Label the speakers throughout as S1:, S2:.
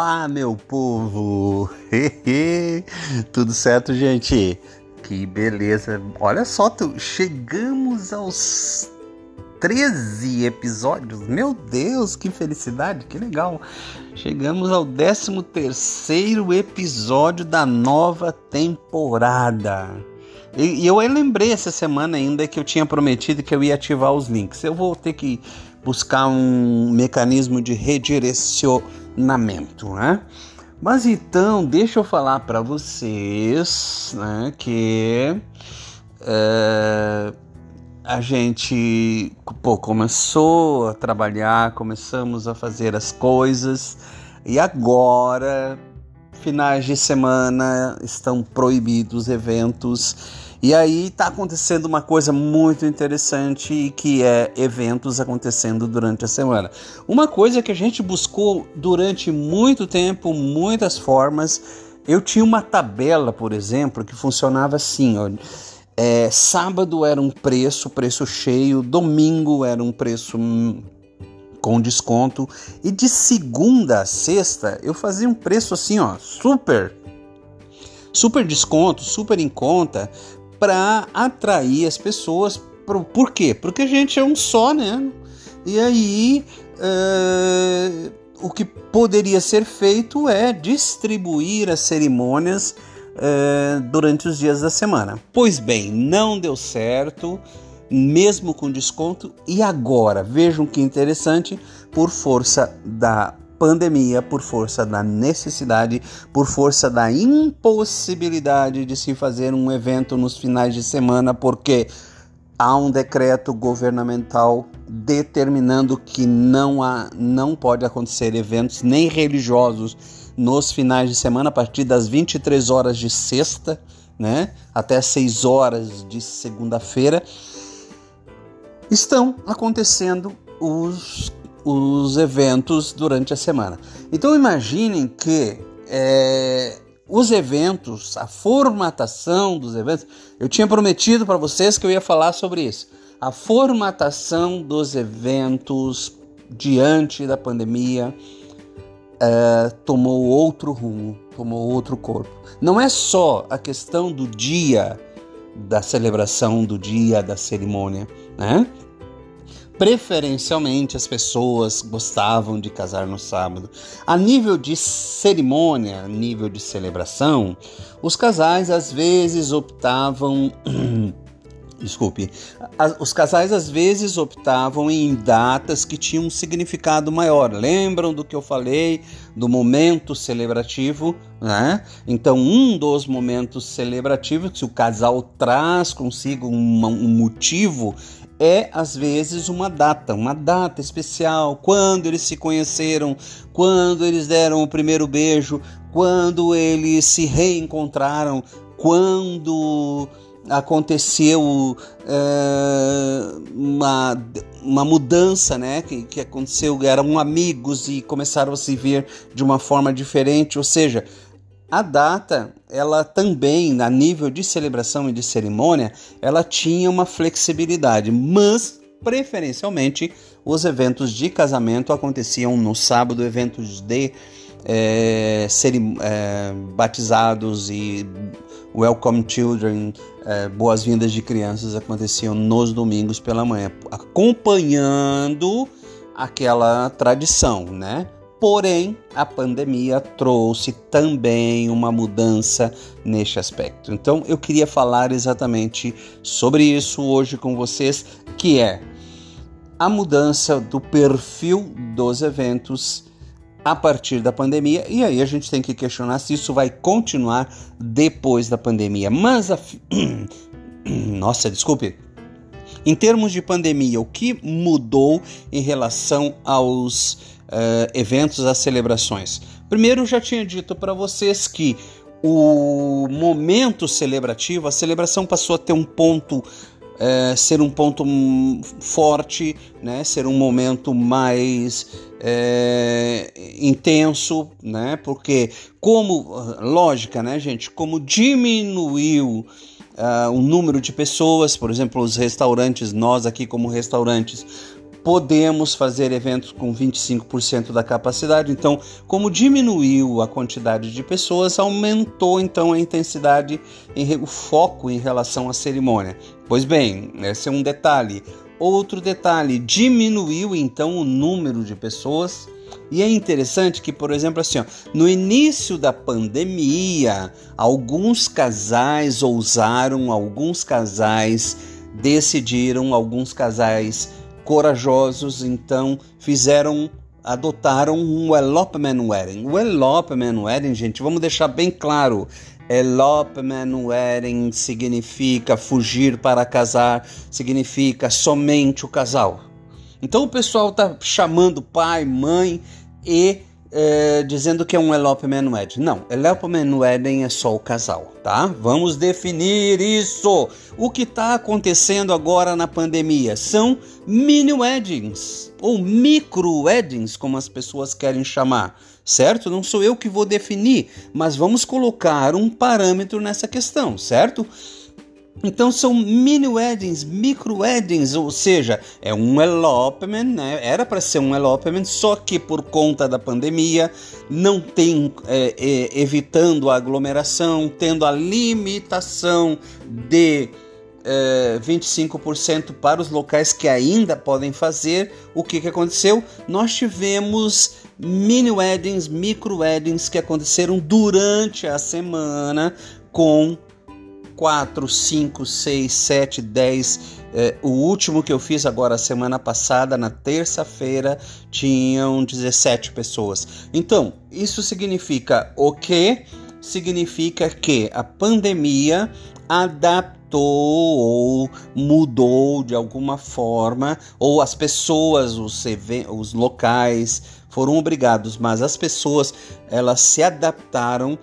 S1: Olá, meu povo! Tudo certo, gente? Que beleza! Olha só, chegamos aos 13 episódios. Meu Deus, que felicidade, que legal! Chegamos ao 13 terceiro episódio da nova temporada. E, e eu lembrei essa semana ainda que eu tinha prometido que eu ia ativar os links. Eu vou ter que buscar um mecanismo de redirecionamento relacionamento, né? Mas então, deixa eu falar para vocês né, que é, a gente pô, começou a trabalhar, começamos a fazer as coisas e agora, finais de semana, estão proibidos eventos e aí está acontecendo uma coisa muito interessante que é eventos acontecendo durante a semana. Uma coisa que a gente buscou durante muito tempo, muitas formas. Eu tinha uma tabela, por exemplo, que funcionava assim, ó. É, sábado era um preço, preço cheio, domingo era um preço hum, com desconto e de segunda a sexta eu fazia um preço assim, ó, super super desconto, super em conta, para atrair as pessoas. Por, quê? Porque a gente é um só, né? E aí uh, o que poderia ser feito é distribuir as cerimônias uh, durante os dias da semana. Pois bem, não deu certo, mesmo com desconto. E agora, vejam que interessante, por força da pandemia, por força da necessidade, por força da impossibilidade de se fazer um evento nos finais de semana, porque há um decreto governamental determinando que não há, não pode acontecer eventos nem religiosos nos finais de semana a partir das 23 horas de sexta, né, até 6 horas de segunda-feira. Estão acontecendo os os eventos durante a semana. Então imaginem que é, os eventos, a formatação dos eventos, eu tinha prometido para vocês que eu ia falar sobre isso. A formatação dos eventos diante da pandemia é, tomou outro rumo, tomou outro corpo. Não é só a questão do dia da celebração, do dia da cerimônia, né? Preferencialmente as pessoas gostavam de casar no sábado. A nível de cerimônia, a nível de celebração, os casais às vezes optavam Desculpe. Os casais às vezes optavam em datas que tinham um significado maior. Lembram do que eu falei do momento celebrativo, né? Então, um dos momentos celebrativos que o casal traz consigo um, um motivo é às vezes uma data, uma data especial, quando eles se conheceram, quando eles deram o primeiro beijo, quando eles se reencontraram, quando aconteceu é, uma, uma mudança, né? Que, que aconteceu, eram amigos e começaram a se ver de uma forma diferente, ou seja, a data, ela também, a nível de celebração e de cerimônia, ela tinha uma flexibilidade, mas preferencialmente os eventos de casamento aconteciam no sábado, eventos de é, é, batizados e Welcome Children, é, boas-vindas de crianças aconteciam nos domingos pela manhã, acompanhando aquela tradição, né? Porém, a pandemia trouxe também uma mudança neste aspecto. Então, eu queria falar exatamente sobre isso hoje com vocês, que é a mudança do perfil dos eventos a partir da pandemia, e aí a gente tem que questionar se isso vai continuar depois da pandemia. Mas a. Nossa, desculpe. Em termos de pandemia, o que mudou em relação aos uh, eventos, às celebrações? Primeiro, eu já tinha dito para vocês que o momento celebrativo, a celebração passou a ter um ponto é, ser um ponto forte, né? ser um momento mais é, intenso, né? porque como, lógica, né, gente, como diminuiu uh, o número de pessoas, por exemplo, os restaurantes, nós aqui como restaurantes, podemos fazer eventos com 25% da capacidade. Então, como diminuiu a quantidade de pessoas, aumentou então a intensidade, o foco em relação à cerimônia. Pois bem, esse é um detalhe. Outro detalhe, diminuiu então o número de pessoas. E é interessante que, por exemplo, assim, ó, no início da pandemia, alguns casais ousaram, alguns casais decidiram, alguns casais corajosos então fizeram adotaram um elopement wedding. O elopement wedding, gente, vamos deixar bem claro. Elopement wedding significa fugir para casar, significa somente o casal. Então o pessoal tá chamando pai, mãe e é, dizendo que é um elopement wedding. Não, elopement wedding é só o casal, tá? Vamos definir isso. O que está acontecendo agora na pandemia são mini weddings ou micro weddings, como as pessoas querem chamar, certo? Não sou eu que vou definir, mas vamos colocar um parâmetro nessa questão, certo? Então são mini weddings, micro weddings, ou seja, é um elopement, né? Era para ser um elopement, só que por conta da pandemia não tem é, é, evitando a aglomeração, tendo a limitação de é, 25% para os locais que ainda podem fazer. O que, que aconteceu? Nós tivemos mini weddings, micro weddings que aconteceram durante a semana com 4, 5, 6, 7, 10. É, o último que eu fiz agora semana passada, na terça-feira, tinham 17 pessoas. Então, isso significa o quê? Significa que a pandemia adaptou ou mudou de alguma forma, ou as pessoas, os, os locais foram obrigados, mas as pessoas elas se adaptaram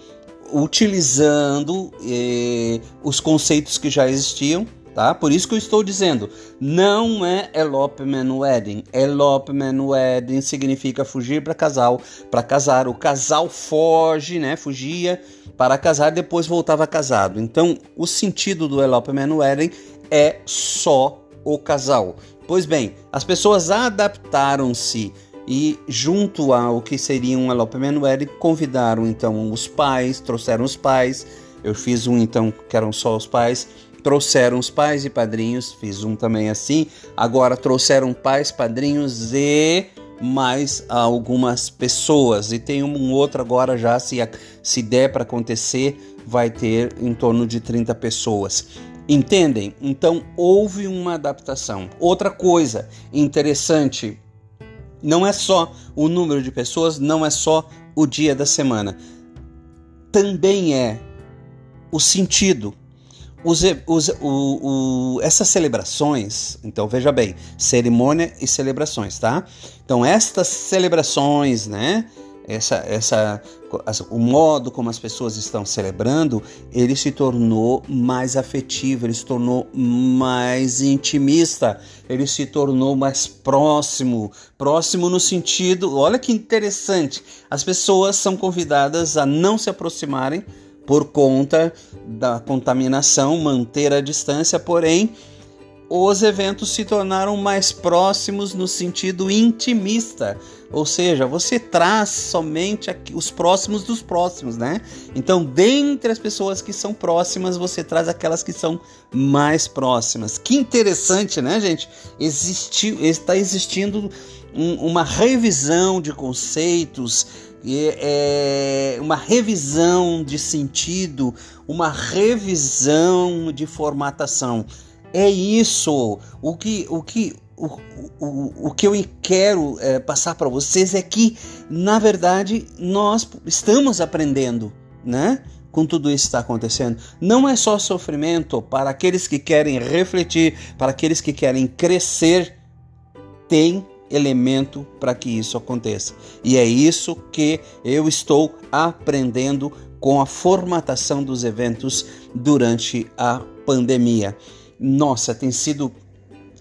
S1: utilizando eh, os conceitos que já existiam, tá? Por isso que eu estou dizendo, não é elopement wedding. Elopement wedding significa fugir para casal, para casar. O casal foge, né? Fugia para casar, depois voltava casado. Então, o sentido do elopement wedding é só o casal. Pois bem, as pessoas adaptaram-se e junto ao que seria um elopement wedding, convidaram então os pais, trouxeram os pais. Eu fiz um então que eram só os pais, trouxeram os pais e padrinhos, fiz um também assim. Agora trouxeram pais, padrinhos e mais algumas pessoas. E tem um outro agora já, se, se der para acontecer, vai ter em torno de 30 pessoas. Entendem? Então houve uma adaptação. Outra coisa interessante não é só o número de pessoas, não é só o dia da semana. Também é o sentido. Os, os, o, o, essas celebrações, então veja bem, cerimônia e celebrações, tá? Então estas celebrações, né? Essa, essa, o modo como as pessoas estão celebrando, ele se tornou mais afetivo, ele se tornou mais intimista, ele se tornou mais próximo, próximo no sentido, olha que interessante, as pessoas são convidadas a não se aproximarem por conta da contaminação, manter a distância, porém os eventos se tornaram mais próximos no sentido intimista, ou seja, você traz somente os próximos dos próximos, né? Então, dentre as pessoas que são próximas, você traz aquelas que são mais próximas. Que interessante, né, gente? Existe, está existindo um, uma revisão de conceitos, é, uma revisão de sentido, uma revisão de formatação. É isso. O que, o que o, o, o que eu quero é, passar para vocês é que, na verdade, nós estamos aprendendo, né? Com tudo isso que está acontecendo. Não é só sofrimento para aqueles que querem refletir, para aqueles que querem crescer, tem elemento para que isso aconteça. E é isso que eu estou aprendendo com a formatação dos eventos durante a pandemia. Nossa, tem sido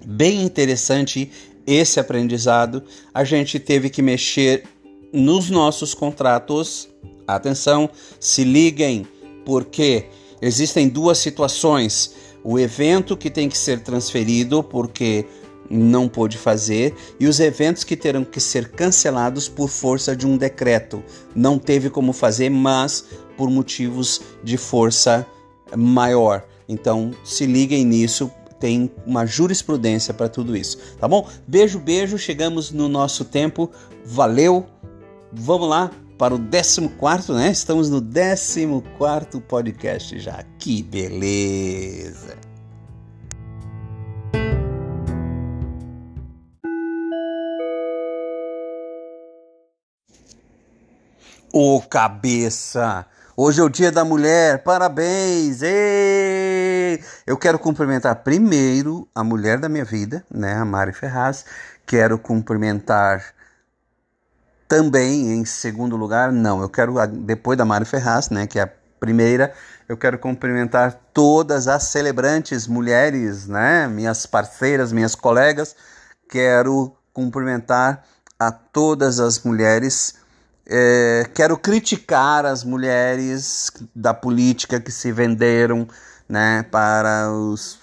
S1: bem interessante esse aprendizado. A gente teve que mexer nos nossos contratos. Atenção, se liguem, porque existem duas situações. O evento que tem que ser transferido porque não pôde fazer e os eventos que terão que ser cancelados por força de um decreto. Não teve como fazer, mas por motivos de força maior. Então, se liguem nisso, tem uma jurisprudência para tudo isso, tá bom? Beijo, beijo, chegamos no nosso tempo. Valeu. Vamos lá para o 14, né? Estamos no 14 podcast já. Que beleza! Ô cabeça! Hoje é o Dia da Mulher, parabéns! Ei! Eu quero cumprimentar primeiro a mulher da minha vida, né, a Mari Ferraz. Quero cumprimentar também, em segundo lugar, não, eu quero, depois da Mari Ferraz, né, que é a primeira, eu quero cumprimentar todas as celebrantes mulheres, né, minhas parceiras, minhas colegas. Quero cumprimentar a todas as mulheres é, quero criticar as mulheres da política que se venderam né, para os,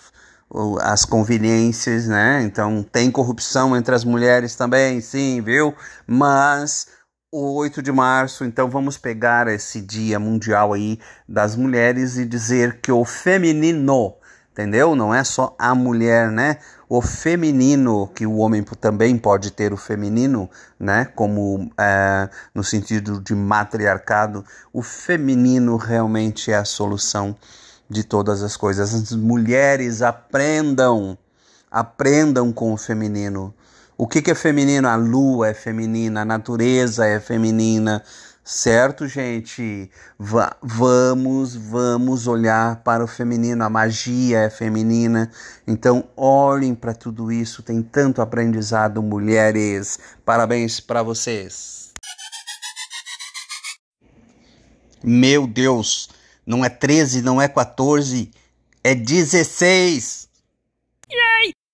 S1: as conveniências, né? Então tem corrupção entre as mulheres também, sim, viu? Mas o 8 de março, então vamos pegar esse dia mundial aí das mulheres e dizer que o feminino entendeu? Não é só a mulher, né? O feminino, que o homem também pode ter o feminino, né? Como é, no sentido de matriarcado, o feminino realmente é a solução de todas as coisas. As mulheres aprendam, aprendam com o feminino. O que, que é feminino? A lua é feminina, a natureza é feminina, Certo, gente? Va vamos, vamos olhar para o feminino. A magia é feminina. Então, olhem para tudo isso. Tem tanto aprendizado, mulheres. Parabéns para vocês. Meu Deus, não é 13, não é 14, é 16.